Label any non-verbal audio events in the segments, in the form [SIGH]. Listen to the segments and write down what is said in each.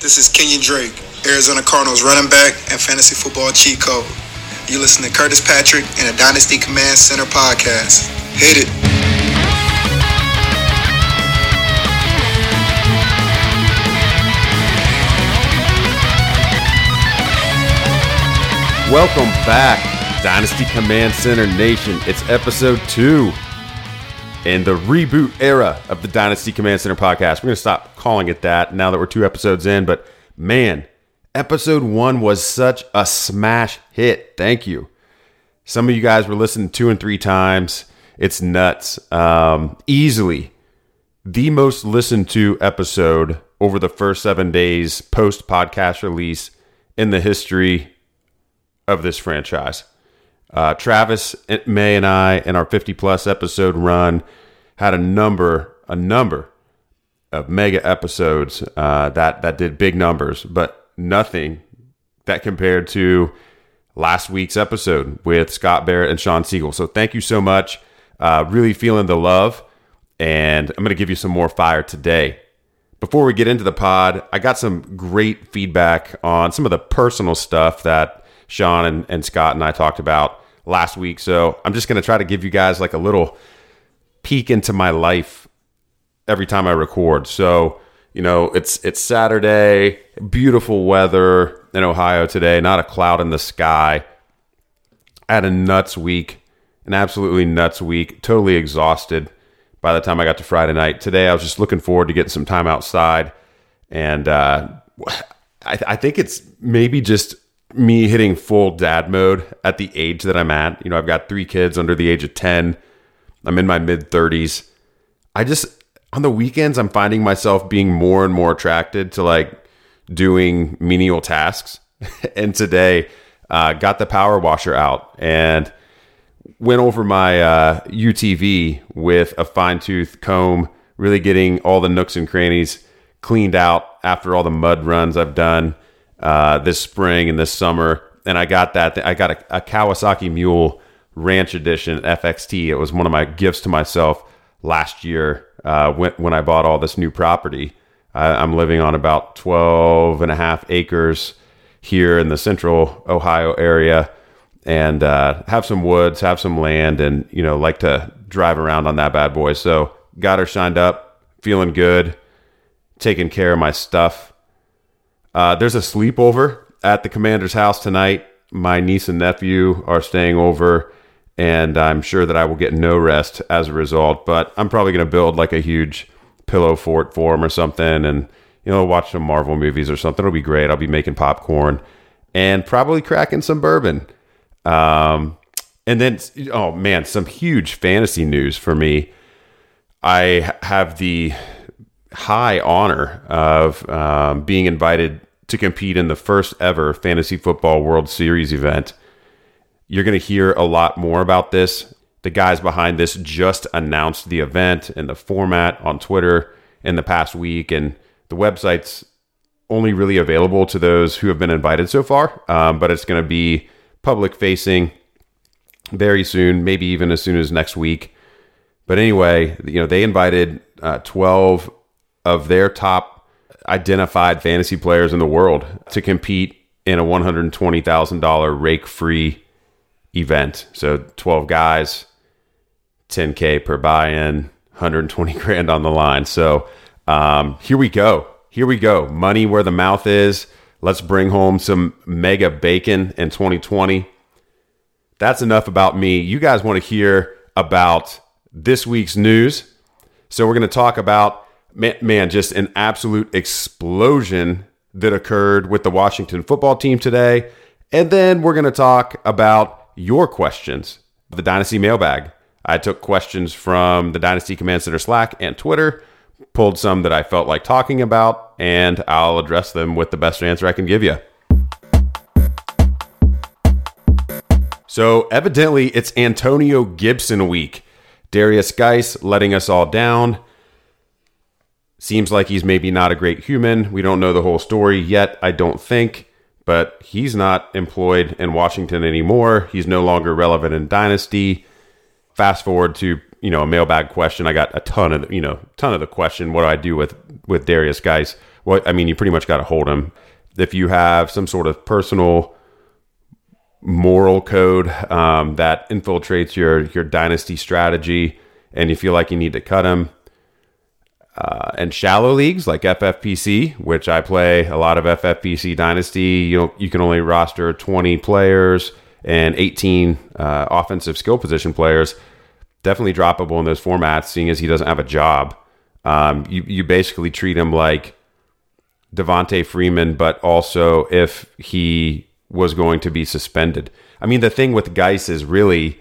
This is Kenyon Drake, Arizona Cardinals running back and fantasy football cheat code. You listen to Curtis Patrick and the Dynasty Command Center podcast. Hit it. Welcome back, Dynasty Command Center Nation. It's episode two in the reboot era of the Dynasty Command Center podcast. We're going to stop calling it that now that we're two episodes in, but man, episode one was such a smash hit. Thank you. Some of you guys were listening two and three times. It's nuts. Um, easily the most listened to episode over the first seven days post podcast release in the history of this franchise. Uh, Travis May and I, in our 50 plus episode run, had a number, a number of mega episodes uh, that that did big numbers, but nothing that compared to last week's episode with Scott Barrett and Shawn Siegele. So thank you so much. Uh, really feeling the love, and I'm going to give you some more fire today. Before we get into the pod, I got some great feedback on some of the personal stuff that Shawn and, and Scott and I talked about last week. So I'm just going to try to give you guys like a little peek into my life every time I record. So, you know, it's it's Saturday, beautiful weather in Ohio today, not a cloud in the sky. I had a nuts week, an absolutely nuts week, totally exhausted by the time I got to Friday night. Today, I was just looking forward to getting some time outside. And uh, I, I think it's maybe just me hitting full dad mode at the age that I'm at. You know, I've got three kids under the age of 10. I'm in my mid 30s. I just, on the weekends, I'm finding myself being more and more attracted to like doing menial tasks. [LAUGHS] and today, uh, got the power washer out and went over my uh, UTV with a fine tooth comb, really getting all the nooks and crannies cleaned out after all the mud runs I've done uh, this spring and this summer, and I got that. I got a, a, Kawasaki Mule Ranch Edition FXT. It was one of my gifts to myself last year uh, when, when I bought all this new property. I'm living on about 12 and a half acres here in the central Ohio area and uh, have some woods, have some land, and, you know, like to drive around on that bad boy. So got her shined up, feeling good, taking care of my stuff uh, there's a sleepover at the commander's house tonight. My niece and nephew are staying over, and I'm sure that I will get no rest as a result. But I'm probably going to build like a huge pillow fort for him or something, and you know, watch some Marvel movies or something. It'll be great. I'll be making popcorn and probably cracking some bourbon. Um, And then, oh man, some huge fantasy news for me. I have the high honor of um, being invited to compete in the first ever Fantasy Football World Series event. You're going to hear a lot more about this. The guys behind this just announced the event and the format on Twitter in the past week, and the website's only really available to those who have been invited so far, um, but it's going to be public facing very soon, maybe even as soon as next week. But anyway, you know, they invited uh, 12 of their top identified fantasy players in the world to compete in a $120,000 rake free event. So 12 guys, 10K per buy in, 120 [LAUGHS] grand on the line. So um, here we go. Here we go. Money where the mouth is. Let's bring home some mega bacon in 2020. That's enough about me. You guys want to hear about this week's news. So we're going to talk about man, man, just an absolute explosion that occurred with the Washington football team today. And then we're going to talk about your questions, the Dynasty mailbag. I took questions from the Dynasty Command Center Slack and Twitter, pulled some that I felt like talking about, and I'll address them with the best answer I can give you. So, evidently, it's Antonio Gibson week. Derrius Guice letting us all down. Seems like he's maybe not a great human. We don't know the whole story yet, I don't think, but he's not employed in Washington anymore. He's no longer relevant in Dynasty. Fast forward to you know a mailbag question. I got a ton of you know ton of the question. What do I do with with Derrius Guice? Well, I mean, you pretty much got to hold him. If you have some sort of personal moral code um, that infiltrates your your dynasty strategy, and you feel like you need to cut him, uh, and shallow leagues like FFPC, which I play a lot of FFPC Dynasty, you know, you can only roster 20 players and 18 uh, offensive skill position players. Definitely droppable in those formats, seeing as he doesn't have a job. Um, you you basically treat him like Devonta Freeman, but also if he was going to be suspended. I mean, the thing with Guice is really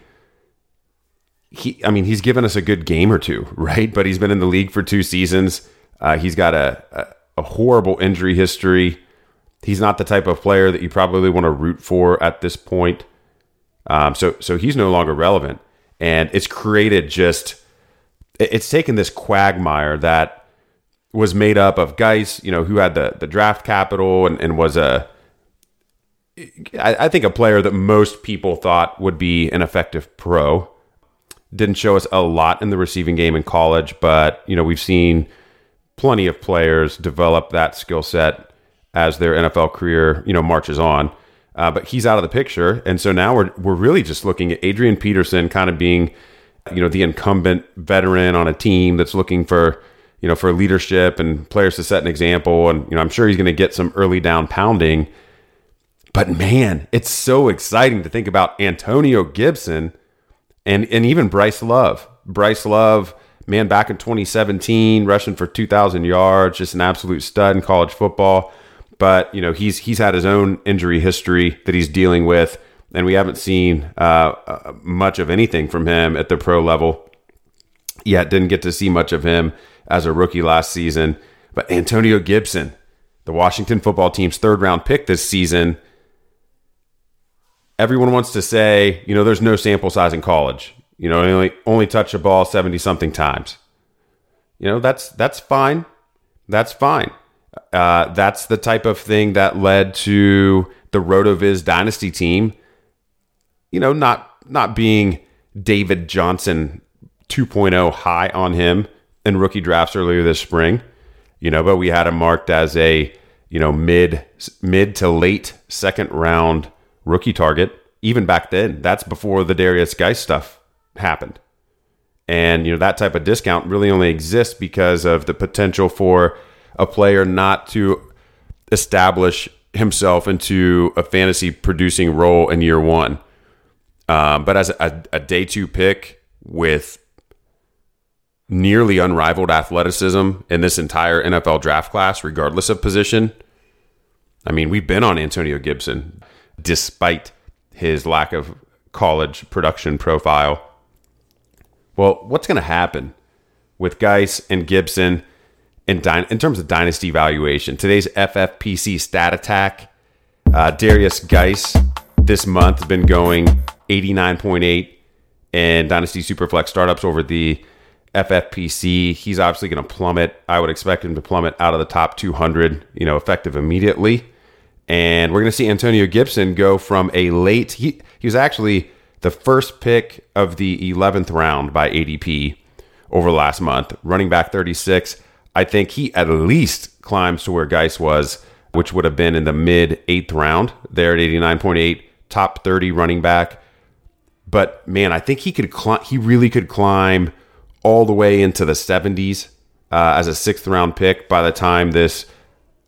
he I mean, he's given us a good game or two, [LAUGHS] right? But he's been in the league for two seasons. Uh, he's got a, a, a horrible injury history. He's not the type of player that you probably want to root for at this point. Um, so so he's no longer relevant, and it's created just it's taken this quagmire that was made up of Guice, you know, who had the the draft capital and, and was a I, I think a player that most people thought would be an effective pro didn't show us a lot in the receiving game in college, but you know we've seen plenty of players develop that skill set as their NFL career you know marches on. Uh, but he's out of the picture, and so now we're we're really just looking at Adrian Peterson kind of being you know the incumbent veteran on a team that's looking for you know for leadership and players to set an example, and you know I'm sure he's going to get some early down pounding. But man, it's so exciting to think about Antonio Gibson and and even Bryce Love. Bryce Love, man, back in 2017, rushing for 2,000 yards, just an absolute stud in college football. But you know he's he's had his own injury history that he's dealing with, and we haven't seen uh, uh much of anything from him at the pro level yet. Didn't get to see much of him as a rookie last season. But Antonio Gibson, the Washington football team's third round pick this season everyone wants to say, you know, there's no sample size in college. You know, only only touch a ball 70 something times. You know, that's that's fine. That's fine. Uh, that's the type of thing that led to the RotoViz dynasty team. You know, not not being David Johnson 2.0 high on him in rookie drafts earlier this spring. You know, but we had him marked as a you know mid mid to late second round rookie target. Even back then, that's before the Derrius Guice stuff happened. And you know that type of discount really only exists because of the potential for a player not to establish himself into a fantasy producing role in year one. Um, but as a, a day two pick with nearly unrivaled athleticism in this entire NFL draft class, regardless of position. I mean, we've been on Antonio Gibson despite his lack of college production profile. Well, what's going to happen with Guice and Gibson in, dy- in terms of dynasty valuation? Today's FFPC stat attack, uh, Derrius Guice this month has been going 89.8 in Dynasty Superflex startups over the FFPC. He's obviously going to plummet. I would expect him to plummet out of the top 200, you know, effective immediately. And we're going to see Antonio Gibson go from a late, he, he was actually the first pick of the 11th round by ADP over last month, running back 36. I think he at least climbs to where Guice was, which would have been in the mid eighth round there at 89.8, top 30 running back. But man, I think he could climb, he really could climb all the way into the 70s uh, as a sixth round pick by the time this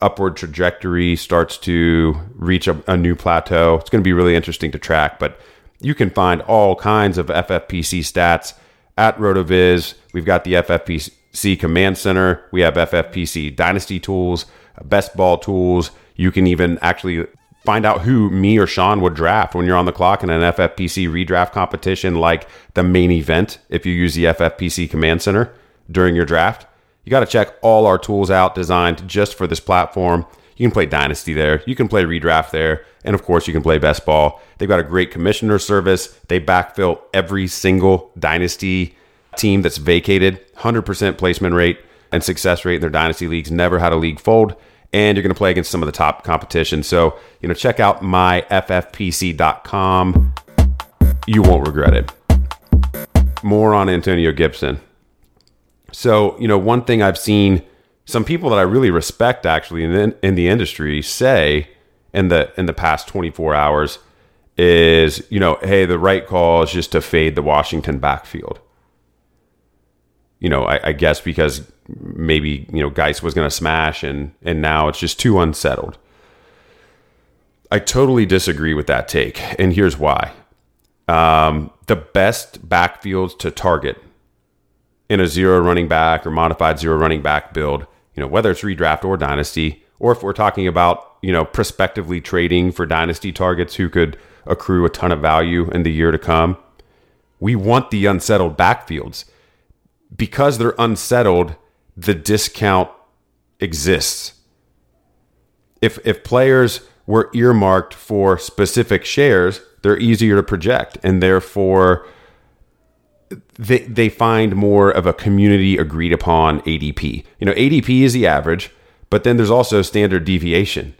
upward trajectory starts to reach a, a new plateau. It's going to be really interesting to track, but you can find all kinds of FFPC stats at RotoViz. We've got the FFPC Command Center. We have FFPC Dynasty tools, Best Ball tools. You can even actually find out who me or Shawn would draft when you're on the clock in an FFPC redraft competition like the main event if you use the FFPC Command Center during your draft. You got to check all our tools out designed just for this platform. You can play Dynasty there. You can play redraft there. And of course, you can play best ball. They've got a great commissioner service. They backfill every single Dynasty team that's vacated, 100% placement rate and success rate in their Dynasty leagues. Never had a league fold. And you're going to play against some of the top competition. So, you know, check out myffpc.com. You won't regret it. More on Antonio Gibson. So, you know, one thing I've seen some people that I really respect actually in the, in the industry say in the in the past 24 hours is, you know, hey, the right call is just to fade the Washington backfield. You know, I, I guess because maybe, you know, Guice was going to smash and and now it's just too unsettled. I totally disagree with that take, and here's why. Um, the best backfields to target in a zero running back or modified zero running back build, you know, whether it's redraft or dynasty, or if we're talking about, you know, prospectively trading for dynasty targets who could accrue a ton of value in the year to come, we want the unsettled backfields. Because they're unsettled, the discount exists. If if players were earmarked for specific shares, they're easier to project and therefore they they find more of a community agreed upon ADP. You know, ADP is the average, but then there's also standard deviation.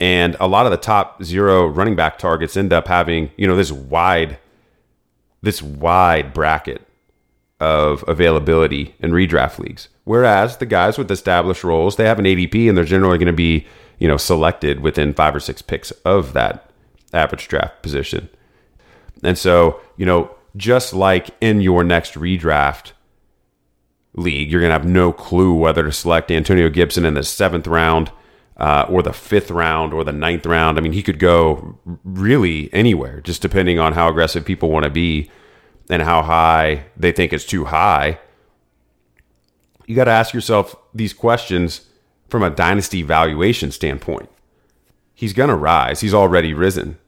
And a lot of the top zero running back targets end up having, you know, this wide this wide bracket of availability in redraft leagues. Whereas the guys with established roles, they have an ADP and they're generally going to be, you know, selected within five or six picks of that average draft position. And so, you know, just like in your next redraft league, you're going to have no clue whether to select Antonio Gibson in the seventh round uh, or the fifth round or the ninth round. I mean, he could go really anywhere, just depending on how aggressive people want to be and how high they think it's too high. You got to ask yourself these questions from a dynasty valuation standpoint. He's going to rise, he's already risen.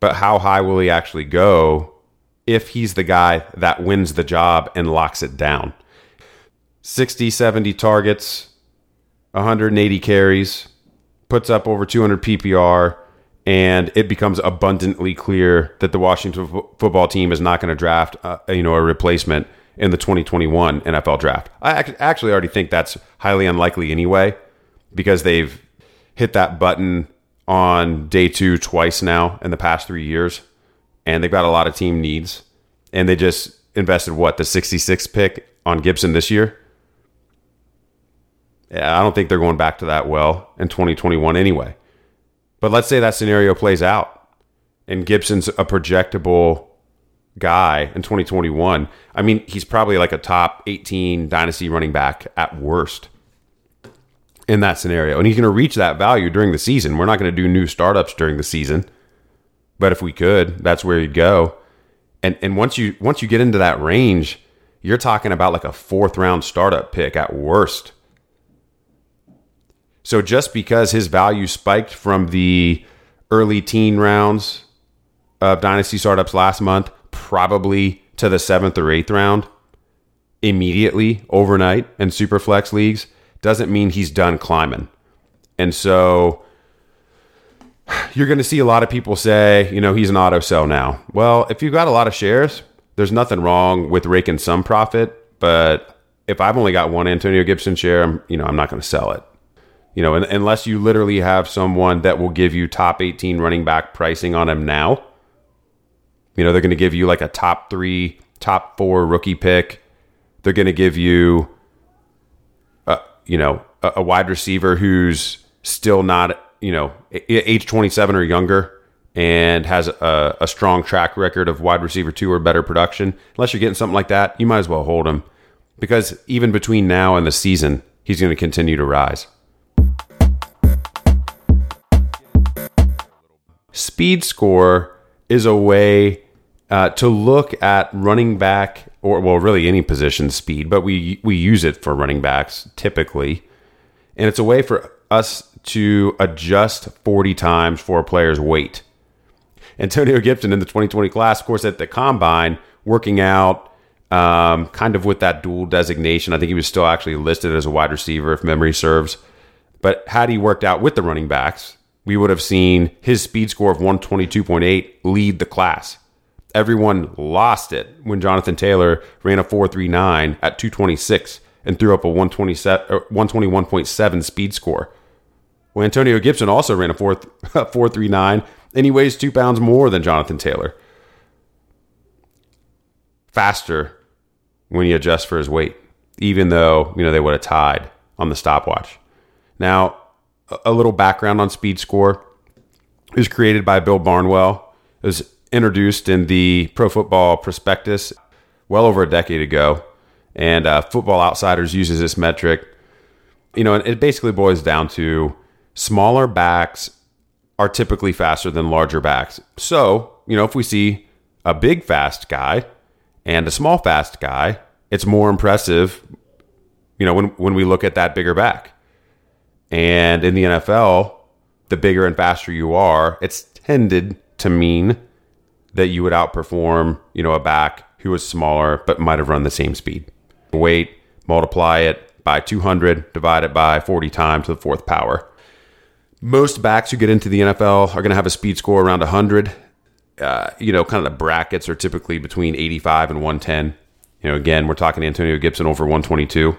But how high will he actually go if he's the guy that wins the job and locks it down? 60, 70 targets, 180 carries, puts up over 200 PPR, and it becomes abundantly clear that the Washington f- football team is not going to draft, uh, you know, a replacement in the 2021 NFL draft. I actually already think that's highly unlikely anyway, because they've hit that button on day two twice now in the past three years, and they've got a lot of team needs. And they just invested what the 66 pick on Gibson this year. Yeah, I don't think they're going back to that well in 2021 anyway. But let's say that scenario plays out and Gibson's a projectable guy in 2021. I mean, he's probably like a top 18 dynasty running back at worst in that scenario. And he's going to reach that value during the season. We're not going to do new startups during the season. But if we could, that's where you'd go. And and once you once you get into that range, you're talking about like a fourth round startup pick at worst. So just because his value spiked from the early teen rounds of dynasty startups last month, probably to the seventh or eighth round immediately overnight in super flex leagues doesn't mean he's done climbing. And so you're going to see a lot of people say, you know, he's an auto sell now. Well, if you've got a lot of shares, there's nothing wrong with raking some profit, but if I've only got one Antonio Gibson share, I'm, you know, I'm not going to sell it. You know, unless you literally have someone that will give you top 18 running back pricing on him now. You know, they're going to give you like a top 3, top 4 rookie pick. They're going to give you uh, you know, a, a wide receiver who's still not, you know, age 27 or younger and has a, a, strong track record of wide receiver two or better production, unless you're getting something like that, you might as well hold him because even between now and the season, he's going to continue to rise. Speed score is a way uh, to look at running back or well, really any position speed, but we we use it for running backs typically, and it's a way for us to adjust 40 times for a player's weight. Antonio Gibson in the 2020 class, of course, at the combine, working out um, kind of with that dual designation. I think he was still actually listed as a wide receiver, if memory serves. But had he worked out with the running backs, we would have seen his speed score of 122.8 lead the class. Everyone lost it when Jonathan Taylor ran a 439 at 226 and threw up a 121.7 er, speed score. Well, Antonio Gibson also ran a 4, [LAUGHS] 439 and he weighs two pounds more than Jonathan Taylor. Faster when you adjust for his weight, even though, you know, they would have tied on the stopwatch. Now, a little background on speed score. It was created by Bill Barnwell. It was introduced in the Pro Football Prospectus well over a decade ago, and uh, Football Outsiders uses this metric. You know, it basically boils down to smaller backs are typically faster than larger backs. So, you know, if we see a big fast guy and a small fast guy, it's more impressive, you know, when, when we look at that bigger back. And in the NFL, the bigger and faster you are, it's tended to mean that you would outperform, you know, a back who was smaller but might have run the same speed. Weight, multiply it by 200, divide it by 40 times to the fourth power. Most backs who get into the NFL are going to have a speed score around 100. Uh, you know, kind of the brackets are typically between 85 and 110. You know, again, we're talking Antonio Gibson over 122.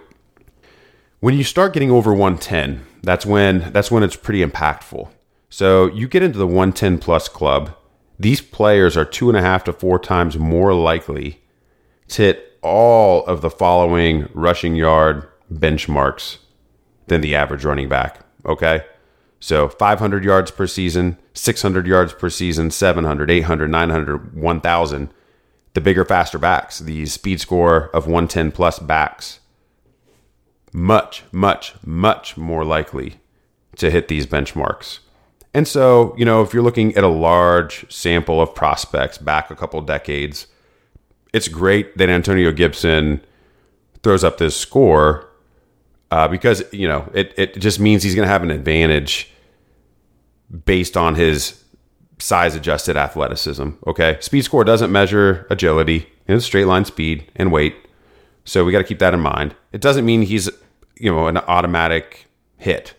When you start getting over 110, that's when that's when it's pretty impactful. So you get into the 110 plus club, these players are two and a half to four times more likely to hit all of the following rushing yard benchmarks than the average running back. Okay. So 500 yards per season, 600 yards per season, 700, 800, 900, 1000. The bigger, faster backs, the speed score of 110 plus backs, much, much, much more likely to hit these benchmarks. And so, you know, if you're looking at a large sample of prospects back a couple decades, it's great that Antonio Gibson throws up this score uh, because, you know, it, it just means he's going to have an advantage based on his size adjusted athleticism. Okay. Speed score doesn't measure agility, it's straight line speed and weight. So we got to keep that in mind. It doesn't mean he's, you know, an automatic hit.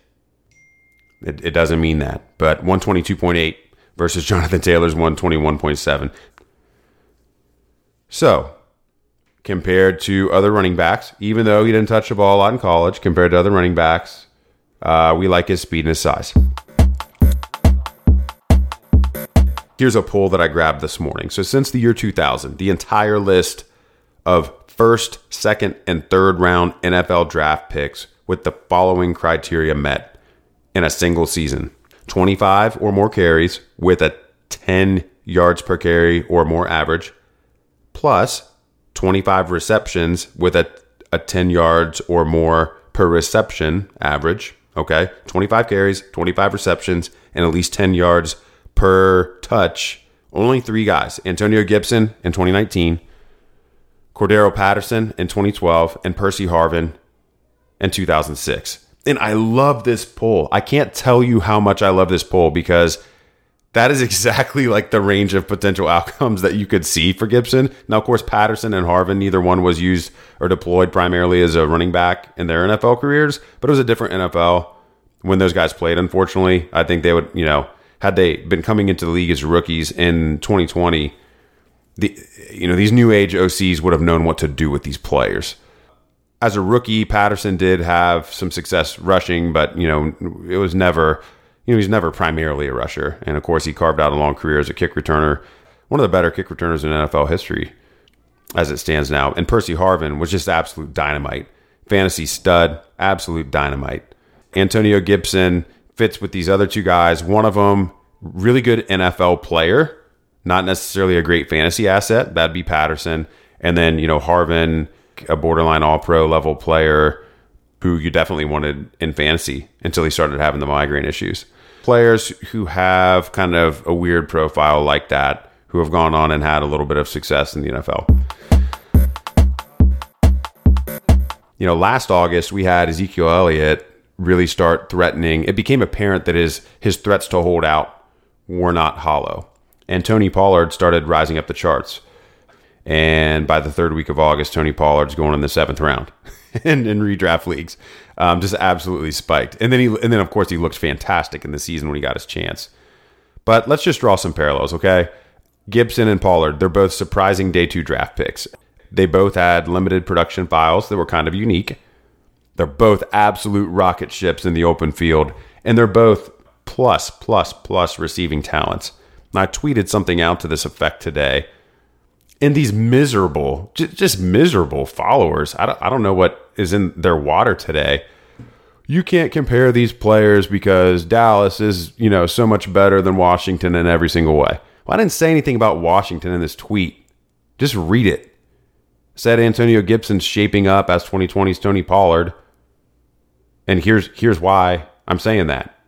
It, it doesn't mean that. But 122.8 versus [LAUGHS] Jonathan Taylor's 121.7. So, compared to other running backs, even though he didn't touch the ball a lot in college, compared to other running backs, uh, we like his speed and his size. Here's a poll that I grabbed this morning. So, since the year 2000, the entire list of first, second, and third round NFL draft picks with the following criteria met in a single season 25 or more carries with a 10 yards per carry or more average, plus 25 receptions with a, a 10 yards or more per reception average. Okay. 25 carries, 25 receptions, and at least 10 yards per touch. Only three guys Antonio Gibson in 2019, Cordarrelle Patterson in 2012, and Percy Harvin in 2006 and I love this poll. I can't tell you how much I love this poll because that is [LAUGHS] exactly like the range of potential outcomes that you could see for Gibson. Now, of course, Patterson and Harvin, neither one was used or deployed primarily as a running back in their NFL careers, but it was a different NFL when those guys played. Unfortunately, I think they would, you know, had they been coming into the league as rookies in 2020, the you know these new age OCs would have known what to do with these players. As a rookie, Patterson did have some success rushing, but you know it was never you know, he's never primarily a rusher. And of course, he carved out a long career as a kick returner, one of the better kick returners in NFL history as it stands now. And Percy Harvin was just absolute dynamite. Fantasy stud, absolute dynamite. Antonio Gibson fits with these other two guys. One of them, really good NFL player, not necessarily a great fantasy asset. That'd be Patterson. And then, you know, Harvin, a borderline all pro level player who you definitely wanted in fantasy until he started having the migraine issues players who have kind of a weird profile like that who have gone on and had a little bit of success in the NFL. You know, last August we had Ezekiel Elliott really start threatening. It became apparent that his his threats to hold out were not hollow. And Tony Pollard started rising up the charts. And by the third week of August, Tony Pollard's going in the seventh round [LAUGHS] [LAUGHS] in, in redraft leagues um, just absolutely spiked. And then he, and then of course he looked fantastic in the season when he got his chance. But let's just draw some parallels, okay? Gibson and Pollard, they're both surprising day two draft picks. They both had limited production files that were kind of unique. They're both absolute rocket ships in the open field, and they're both plus, plus, plus receiving talents. And I tweeted something out to this effect today. And these miserable, just miserable followers, I don't, I don't know what is in their water today. You can't compare these players because Dallas is, you know, so much better than Washington in every single way. Well, I didn't say anything about Washington in this tweet. Just read it. Said Antonio Gibson's shaping up as 2020's Tony Pollard. And here's here's why I'm saying that.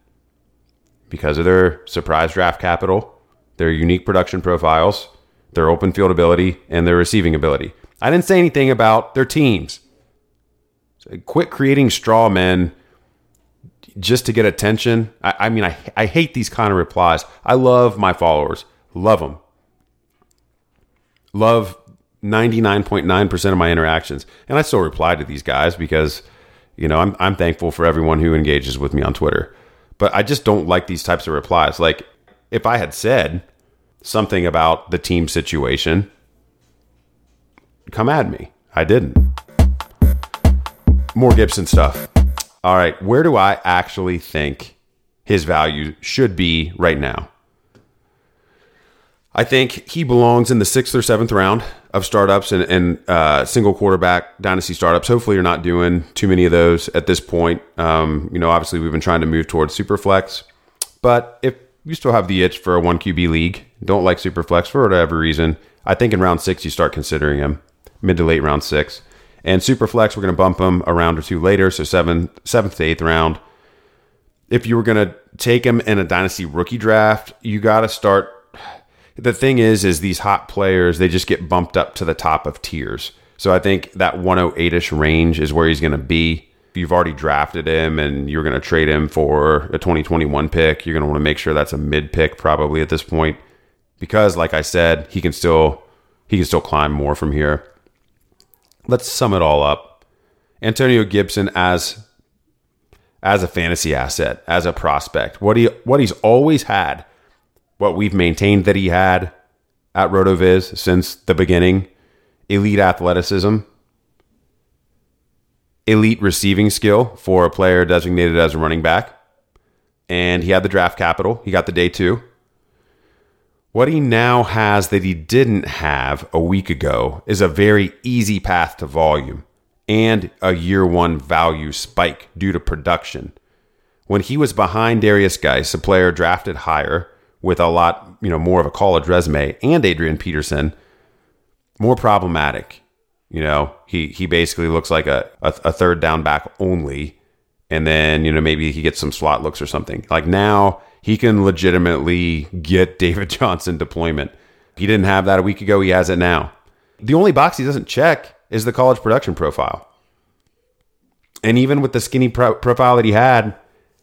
Because of their surprise draft capital, their unique production profiles, their open field ability, and their receiving ability. I didn't say anything about their teams. So Quit creating straw men just to get attention. I, I mean, I, I hate these kind of replies. I love my followers, love them. Love 99.9% of my interactions. And I still reply to these guys because, you know, I'm, I'm thankful for everyone who engages with me on Twitter. But I just don't like these types of replies. Like, if I had said something about the team situation, come at me. I didn't more Gibson stuff. All right, where do I actually think his value should be right now? I think he belongs in the sixth or seventh round of startups and, and uh, single quarterback dynasty startups. Hopefully, you're not doing too many of those at this point. Um, you know, obviously, we've been trying to move towards superflex, but if you still have the itch for a one QB league, don't like superflex for whatever reason, I think in round six you start considering him, mid to late round six. And Superflex, we're going to bump them a round or two later, so seventh, seventh to eighth round. If you were going to take him in a dynasty rookie draft, you got to start. The thing is, is these hot players they just get bumped up to the top of tiers. So I think that 108ish range is where he's going to be. You've already drafted him and you're going to trade him for a 2021 pick, you're going to want to make sure that's a mid pick probably at this point, because like I said, he can still he can still climb more from here. Let's sum it all up. Antonio Gibson as as a fantasy asset, as a prospect, what he what he's always had, what we've maintained that he had at RotoViz since the beginning, elite athleticism, elite receiving skill for a player designated as a running back, and he had the draft capital. He got the day two. What he now has that he didn't have a week ago is a very easy path to volume and a year one value spike due to production. When he was behind Derrius Guice, a player drafted higher with a lot, you know, more of a college resume, and Adrian Peterson, more problematic. You know, he he basically looks like a, a, a third down back only, and then you know maybe he gets some slot looks or something. Like now he can legitimately get [LAUGHS] David Johnson deployment. He didn't have that a week ago. He has it now. The only box he doesn't check is the college production profile. And even with the skinny pro- profile that he had, a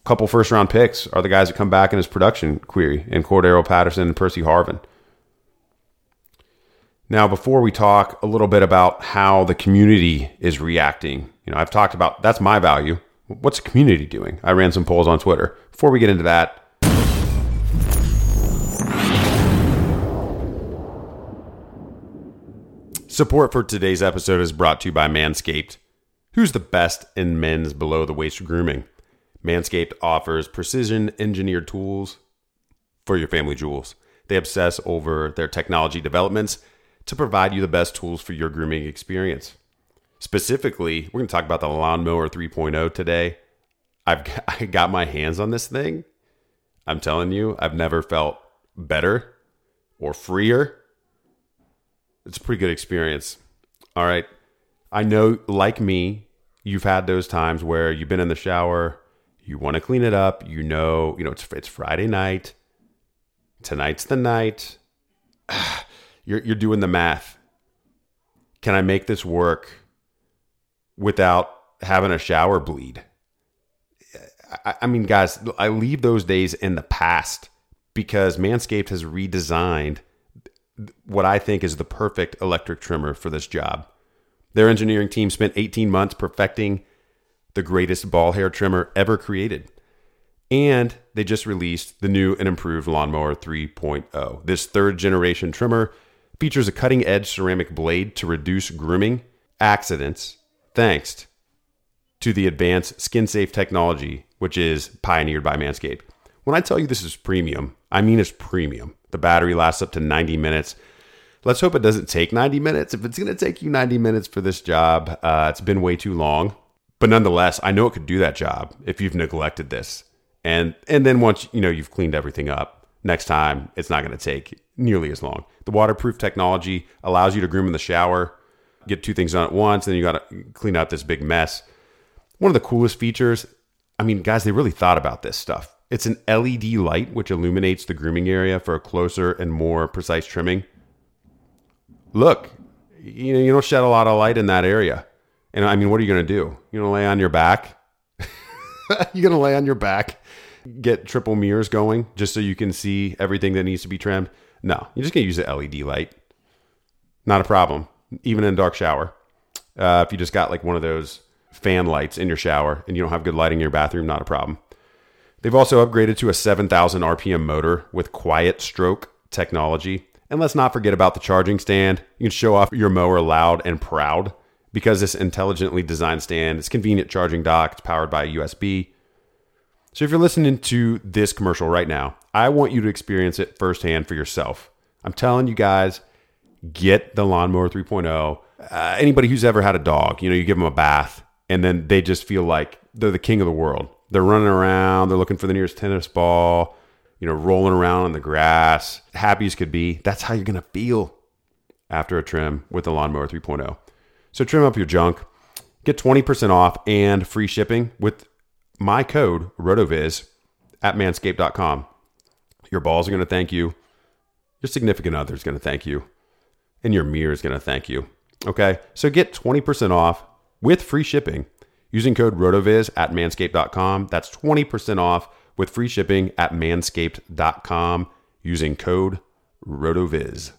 couple first round picks are the guys that come back in his production query and Cordarrelle Patterson and Percy Harvin. Now, before we talk a little bit about how the community is reacting, you know, I've talked about that's my value. What's the community doing? I ran some polls on Twitter. Before we get into that, Support for today's episode is brought to you by Manscaped. Who's the best in men's below the waist grooming? Manscaped offers precision engineered tools for your family jewels. They obsess over their technology developments to provide you the best tools for your grooming experience. Specifically, we're going to talk about the Lawnmower 3.0 today. I've got, [LAUGHS] I got my hands on this thing. I'm telling you, I've never felt better or freer it's a pretty good experience. All right. I know, like me, you've had those times where you've been in the shower, you want to clean it up, you know, you know, it's it's Friday night. Tonight's the night. [SIGHS] You're you're doing the math. Can I make this work without having a shower bleed? I, I mean, guys, I leave those days in the past because Manscaped has redesigned what I think is the perfect electric trimmer for this job. Their engineering team spent 18 months perfecting the greatest ball hair trimmer ever created. And they just released the new and improved Lawnmower 3.0. This third generation trimmer features a cutting edge ceramic blade to reduce grooming accidents thanks to the advanced skin safe technology, which is pioneered by Manscaped. When I tell you this is premium, I mean it's premium. The battery lasts up to 90 minutes. Let's hope it doesn't take 90 minutes. If it's going to take you 90 minutes for this job, uh, it's been way too long. But nonetheless, I know it could do that job if you've neglected this. And and then once you know you've cleaned everything up, next time it's not going to take nearly as long. The waterproof technology allows you to groom in the shower, get two things done at once, and then you got to clean out this big mess. One of the coolest features, I mean, guys, they really thought about this stuff. It's an LED light which illuminates the grooming area for a closer and more precise trimming. Look, you know, you don't shed a lot of light in that area. And I mean, what are you going to do? You're going to lay on your back? [LAUGHS] you're going to lay on your back, get triple mirrors going just so you can see everything that needs to be trimmed? No, you're just going to use the LED light. Not a problem, even in a dark shower. Uh, if you just got like one of those fan lights in your shower and you don't have good lighting in your bathroom, not a problem. They've also upgraded to a 7,000 RPM motor with quiet stroke technology. And let's not forget about the charging stand. You can show off your mower loud and proud because this intelligently designed stand is convenient charging dock. It's powered by USB. So if you're listening to this commercial right now, I want you to experience it firsthand for yourself. I'm telling you guys, get the Lawnmower 3.0. Uh, anybody who's ever had a dog, you know, you give them a bath and then they just feel like they're the king of the world. They're running around, they're looking for the nearest tennis ball, you know, rolling around on the grass, happy as could be. That's how you're going to feel after a trim with the Lawnmower 3.0. So trim up your junk, get 20% off and free shipping with my code RotoViz at manscaped.com. Your balls are going to thank you. Your significant other is going to thank you. And your mirror is going to thank you. Okay. So get 20% off with free shipping using code RotoViz at manscaped.com. That's 20% off with free shipping at manscaped.com using code RotoViz.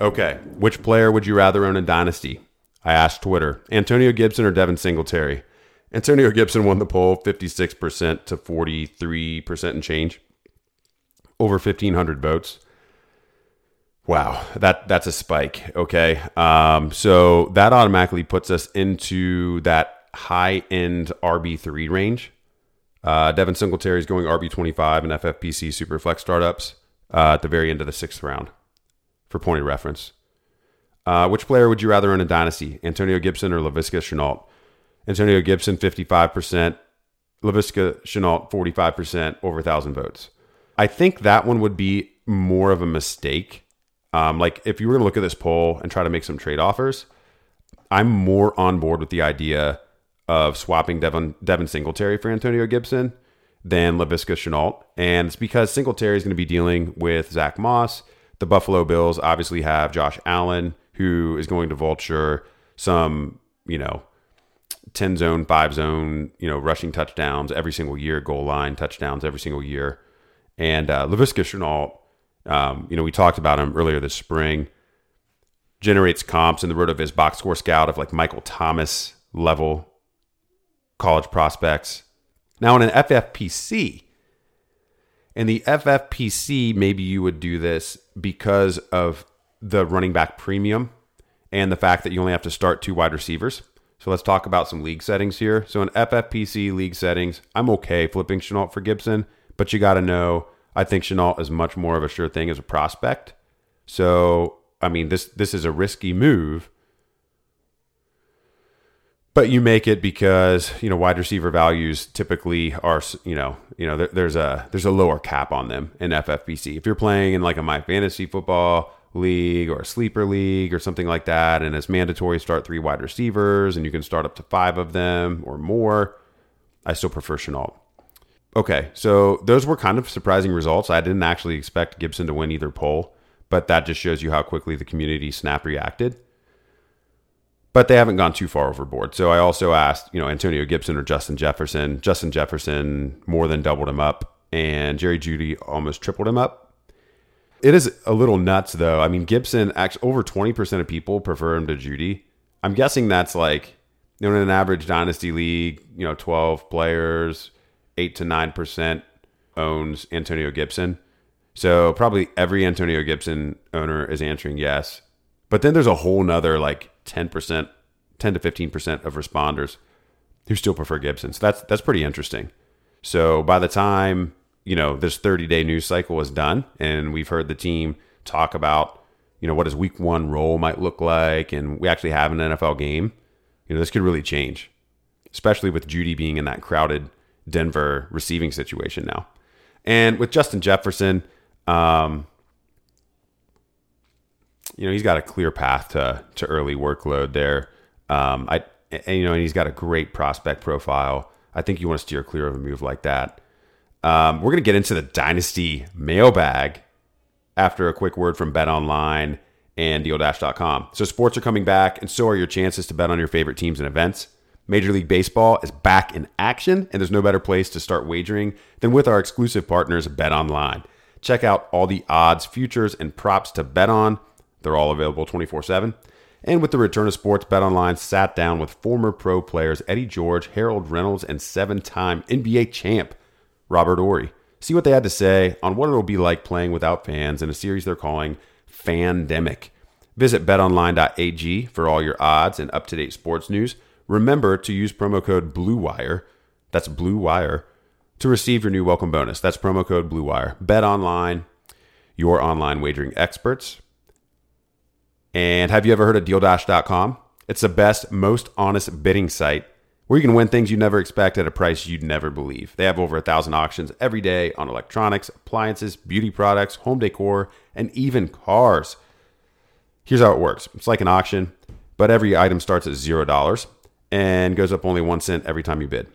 Okay, which player would you rather own in Dynasty? I asked Twitter. Antonio Gibson or Devin Singletary? Antonio Gibson won the poll 56% to 43% and change. Over 1,500 votes. Wow, that that's a spike. Okay, um, so that automatically puts us into that high end RB three range. Uh, Devin Singletary is going RB twenty five in FFPC Superflex startups uh, at the very end of the sixth round, for point of reference. Uh, which player would you rather own in Dynasty, Antonio Gibson or Laviska Shenault? Antonio Gibson fifty five percent, Laviska Shenault, forty five percent, over thousand votes. I think that one would be more of a mistake um, like if you were going to look at this poll and try to make some trade offers, I'm more on board with the idea of swapping Devin Devin Singletary for Antonio Gibson than Laviska Shenault. And it's because Singletary is going to be dealing with Zach Moss. The Buffalo Bills obviously have Josh Allen, who is going to vulture some, you know, 10 zone, five zone, you know, rushing touchdowns every single year, goal line touchdowns every single year. And uh, Laviska Shenault, um, you know, we talked about him earlier this spring, generates comps in the road of his box score scout of like Michael Thomas level college prospects. Now, in an FFPC, in the FFPC, maybe you would do this because of the running back premium and the fact that you only have to start two wide receivers. So let's talk about some league settings here. So in FFPC league settings, I'm okay flipping Shenault for Gibson, but you got to know I think Shenault is much more of a sure thing as a prospect. So I mean this this is a risky move, but you make it because you know wide receiver values typically are you know you know there, there's a there's a lower cap on them in FFPC. If you're playing in like a my fantasy football league or a sleeper league or something like that, and it's mandatory start three wide receivers, and you can start up to five of them or more. I still prefer Shenault. Okay, so those were kind of surprising results. I didn't actually expect Gibson to win either poll, but that just shows you how quickly the community snap reacted. But they haven't gone too far overboard. So I also asked, you know, Antonio Gibson or Justin Jefferson. Justin Jefferson more than doubled him up, and Jerry Jeudy almost tripled him up. It is a little nuts though. I mean, Gibson actually over 20% of people prefer him to Jeudy. I'm guessing that's like you know in an average dynasty league, you know, 12 players, 8 to 9% owns Antonio Gibson. So probably every Antonio Gibson owner is answering yes. But then there's a whole nother like 10%, 10 to 15% of responders who still prefer Gibson. So that's that's pretty interesting. So by the time you know this 30 day news cycle is done and we've heard the team talk about you know what his week one role might look like and we actually have an nfl game. You know this could really change especially with Jeudy being in that crowded denver receiving situation now. And with justin jefferson um, you know he's got a clear path to to early workload there. Um, i and, you know and he's got a great prospect profile. I think you want to steer clear of a move like that um, we're going to get into the Dynasty mailbag after a quick word from Bet Online and DealDash.com. So, sports are coming back, and so are your chances to bet on your favorite teams and events. Major League Baseball is back in action, and there's no better place to start wagering than with our exclusive partners, Bet Online. Check out all the odds, futures, and props to bet on. They're all available 24 7. And with the return of sports, Bet Online sat down with former pro players Eddie George, Harold Reynolds, and seven time NBA champ Robert Horry. See what they had to say on what it'll be like playing without fans in a series they're calling Fandemic. Visit betonline.ag for all your odds and up to date sports news. Remember to use promo code BLUEWIRE, that's Blue Wire, to receive your new welcome bonus. That's promo code BLUEWIRE. Bet online, your online wagering experts. And have you ever heard of DealDash.com? It's the best, most honest bidding site where you can win things you never expect at a price you'd never believe. They have over a thousand auctions every day on electronics, appliances, beauty products, home decor, and even cars. Here's how it works it's like an auction, but every item starts at zero dollars and goes up only one cent every time you bid.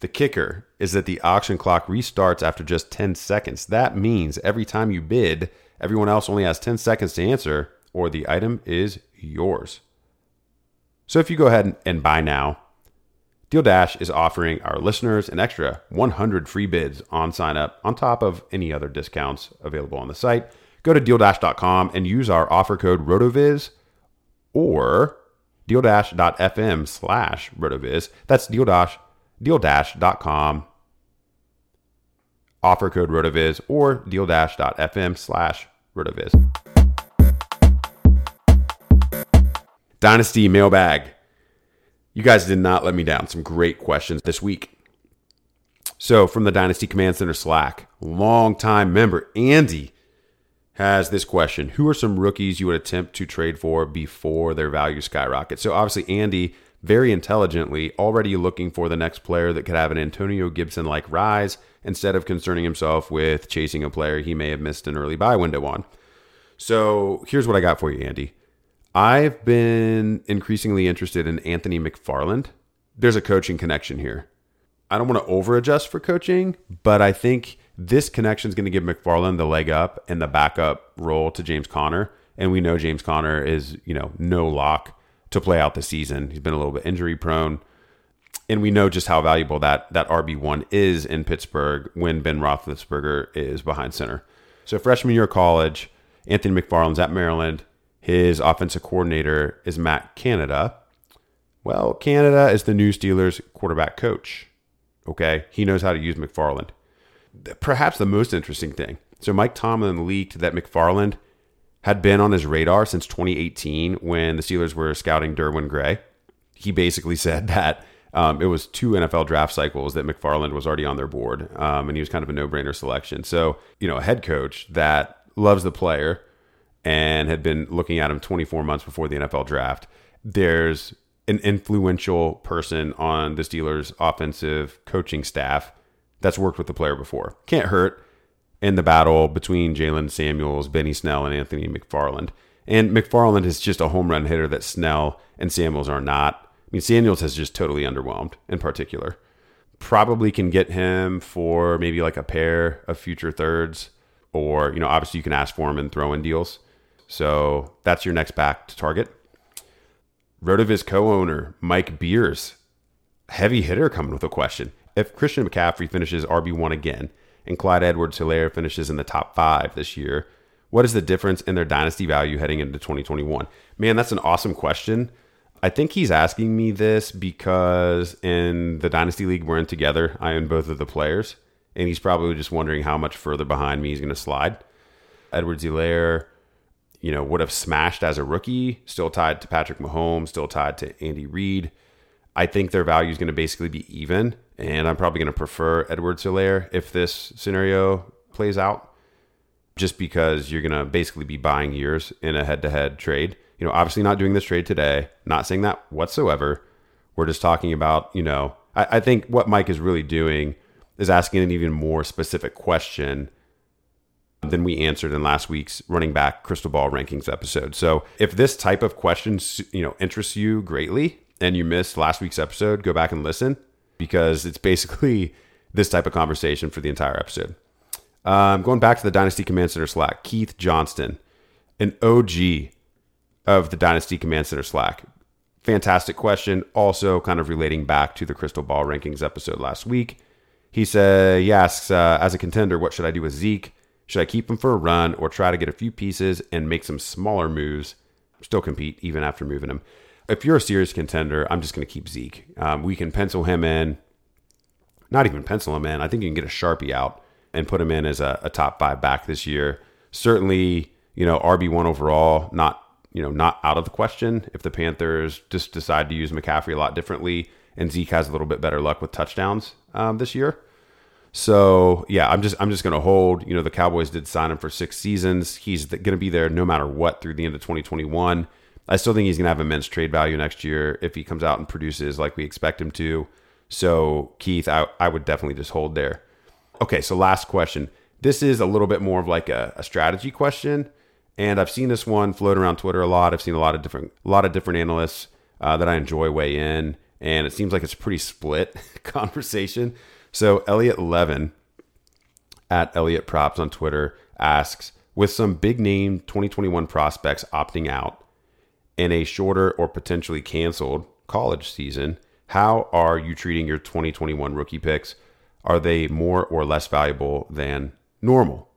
The kicker is that the auction clock restarts after just 10 seconds. That means every time you bid, everyone else only has 10 seconds to answer, or the item is yours. So if you go ahead and buy now, Deal Dash is offering our listeners an extra 100 free bids on sign up on top of any other discounts available on the site. Go to dealdash.com and use our offer code RotoViz or dealdash.fm slash RotoViz. That's dealdash, dealdash.com, offer code RotoViz or dealdash.fm slash RotoViz. Dynasty mailbag. You guys did not let me down. Some great questions this week. So, from the Dynasty Command Center Slack, longtime member Andy has this question Who are some rookies you would attempt to trade for before their value skyrockets? So, obviously, Andy, very intelligently, already looking for the next player that could have an Antonio Gibson like rise instead of concerning himself with chasing a player he may have missed an early buy window on. So, here's what I got for you, Andy. I've been increasingly interested in Anthony McFarland. There's a coaching connection here. I don't want to over adjust for coaching, but I think this connection is going to give McFarland the leg up and the backup role to James Conner. And we know James Conner is, you know, no lock to play out the season. He's been a little bit injury prone. and we know just how valuable that that RB one is in Pittsburgh when Ben Roethlisberger is behind center. So freshman year of college, Anthony McFarland's at Maryland. His offensive coordinator is Matt Canada. Well, Canada is the new Steelers quarterback coach. Okay, he knows how to use McFarland. Perhaps the most interesting thing. So Mike Tomlin leaked that McFarland had been on his radar since 2018 when the Steelers were scouting Derwin Gray. He basically said that um, it was two NFL draft cycles that McFarland was already on their board, um, and he was kind of a no-brainer selection. So, you know, a head coach that loves the player and had been looking at him 24 months before the NFL draft. There's an influential person on the Steelers' offensive coaching staff that's worked with the player before. Can't hurt in the battle between Jaylen Samuels, Benny Snell, and Anthony McFarland. And McFarland is just a home run hitter that Snell and Samuels are not. I mean, Samuels has just totally underwhelmed in particular. Probably can get him for maybe like a pair of future thirds, or, you know, obviously you can ask for him and throw in deals. So that's your next back to target. Rotoviz co owner Mike Beers, heavy hitter coming with a question. If Christian McCaffrey finishes RB1 again and Clyde Edwards Helaire finishes in the top five this year, what is the difference in their dynasty value heading into 2021? Man, that's an awesome question. I think he's asking me this because in the Dynasty League we're in together, I own both of the players, and he's probably just wondering how much further behind me he's going to slide. Edwards Helaire, you know, would have smashed as a rookie, still tied to Patrick Mahomes, still tied to Andy Reid. I think their value is going to basically be even, and I'm probably going to prefer Edwards Helaire if this scenario plays out, just because you're going to basically be buying years in a head to head trade you know, obviously not doing this trade today, not saying that whatsoever. We're just talking about, you know, I, I think what Mike is really doing is asking an even more specific question than we answered in last week's running back crystal ball rankings episode. So if this type of question, you know, interests you greatly and you missed last week's episode, go back and listen because it's basically [LAUGHS] this type of conversation for the entire episode. Um, going back to the Dynasty Command Center Slack, Keith Johnston, an OG of the Dynasty Command Center Slack. Fantastic question. Also, kind of relating back to the Crystal Ball Rankings episode last week. He said, he asks, uh, as a contender, what should I do with Zeke? Should I keep him for a run or try to get a few pieces and make some smaller moves, still compete even after moving him? If you're a serious contender, I'm just going to keep Zeke. Um, we can pencil him in, not even pencil him in. I think you can get a Sharpie out and put him in as a, a top five back this year. Certainly, you know, RB1 overall, not you know, not out of the question if the Panthers just decide to use McCaffrey a lot differently and Zeke has a little bit better luck with touchdowns um, this year. So yeah, I'm just I'm just going to hold. You know, the Cowboys did sign him for six seasons. He's going to be there no matter what through the end of 2021. I still think he's going to have immense trade value next year if he comes out and produces like we expect him to. So Keith, I, I would definitely just hold there. Okay, so last question. This is a little bit more of like a, a strategy question. And I've seen this one float around Twitter a lot. I've seen a lot of different a lot of different analysts uh, that I enjoy weigh in, and it seems like it's a pretty split [LAUGHS] conversation. So Elliot Levin at Elliot Props on Twitter asks, with some big name 2021 prospects opting out in a shorter or potentially canceled college season, how are you treating your 2021 rookie picks? Are they more or less valuable than normal?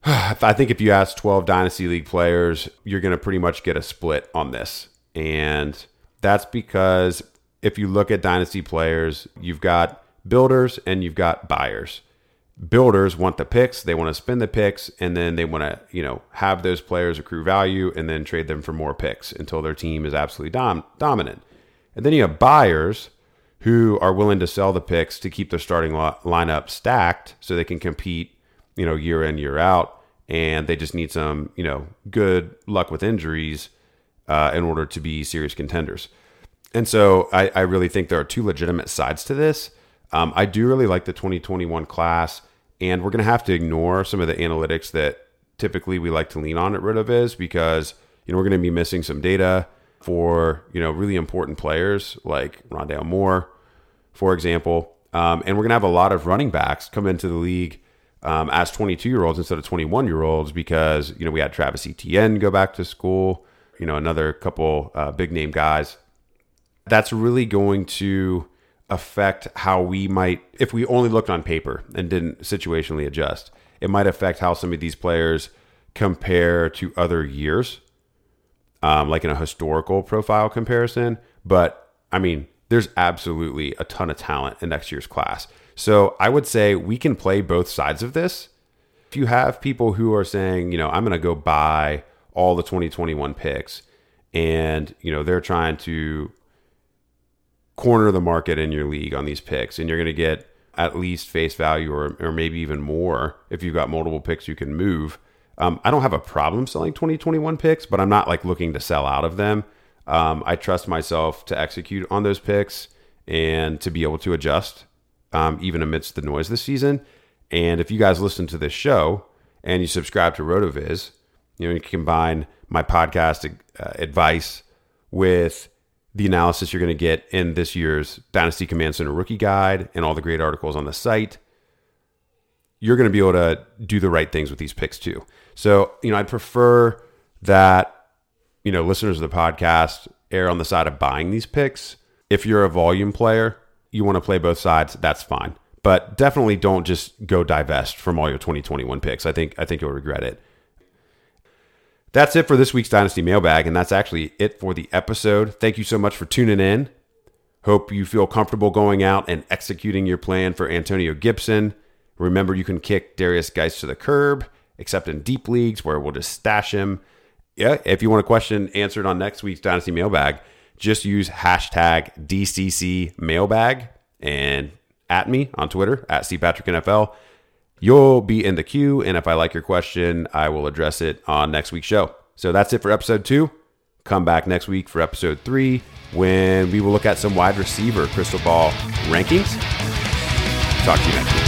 [SIGHS] I think if you ask 12 Dynasty League players, you're going to pretty much get a split on this. And that's because if you look at Dynasty players, you've got builders and you've got buyers. Builders want the picks, they want to spend the picks, and then they want to, you know, have those players accrue value and then trade them for more picks until their team is absolutely dom- dominant. And then you have buyers who are willing to sell the picks to keep their starting lo- lineup stacked so they can compete you know, year in, year out. And they just need some, you know, good luck with injuries uh, in order to be serious contenders. And so I, I, really think there are two legitimate sides to this. Um, I do really like the 2021 class, and we're going to have to ignore some of the analytics that typically we like to lean on at Rotoviz because, you know, we're going to be missing some data for, you know, really important players like Rondale Moore, for example. Um, and we're going to have a lot of running backs come into the league um, as 22 year olds instead of 21 year olds because you know we had Travis Etienne go back to school, you know another couple uh, big name guys That's really going to affect how we might, if we only looked on paper and didn't situationally adjust, it might affect how some of these players compare to other years, um, like in a historical profile comparison. But I mean, there's absolutely a ton of talent in next year's class. So I would say we can play both sides of this. If you have people who are saying, you know, I'm going to go buy all the 2021 picks and, you know, they're trying to corner the market in your league on these picks and you're going to get at least face value or, or maybe even more if you've got multiple picks you can move. Um, I don't have a problem selling 2021 picks, but I'm not like looking to sell out of them. Um, I trust myself to execute on those picks and to be able to adjust um, even amidst the noise this season. And if you guys listen to this show and you subscribe to RotoViz, you know, you can combine my podcast uh, advice with the analysis you're going to get in this year's Dynasty Command Center rookie guide and all the great articles on the site. You're going to be able to do the right things with these picks too. So, you know, I'd prefer that, you know, listeners of the podcast err on the side of buying these picks. If you're a volume player, you want to play both sides, that's fine. But definitely don't just go divest from all your 2021 picks. I think I think you'll regret it. That's it for this week's Dynasty Mailbag, and that's actually it for the episode. Thank you so much for tuning in. Hope you feel comfortable going out and executing your plan for Antonio Gibson. Remember, you can kick Derrius Guice to the curb, except in deep leagues where we'll just stash him. Yeah, if you want a question answered on next week's Dynasty Mailbag, just use hashtag DCC Mailbag and at me on Twitter at CPatrickNFL. You'll be in the queue, and if I like your question, I will address it on next week's show. So that's it for episode two. Come back next week for episode three when we will look at some wide receiver crystal ball rankings. Talk to you next week.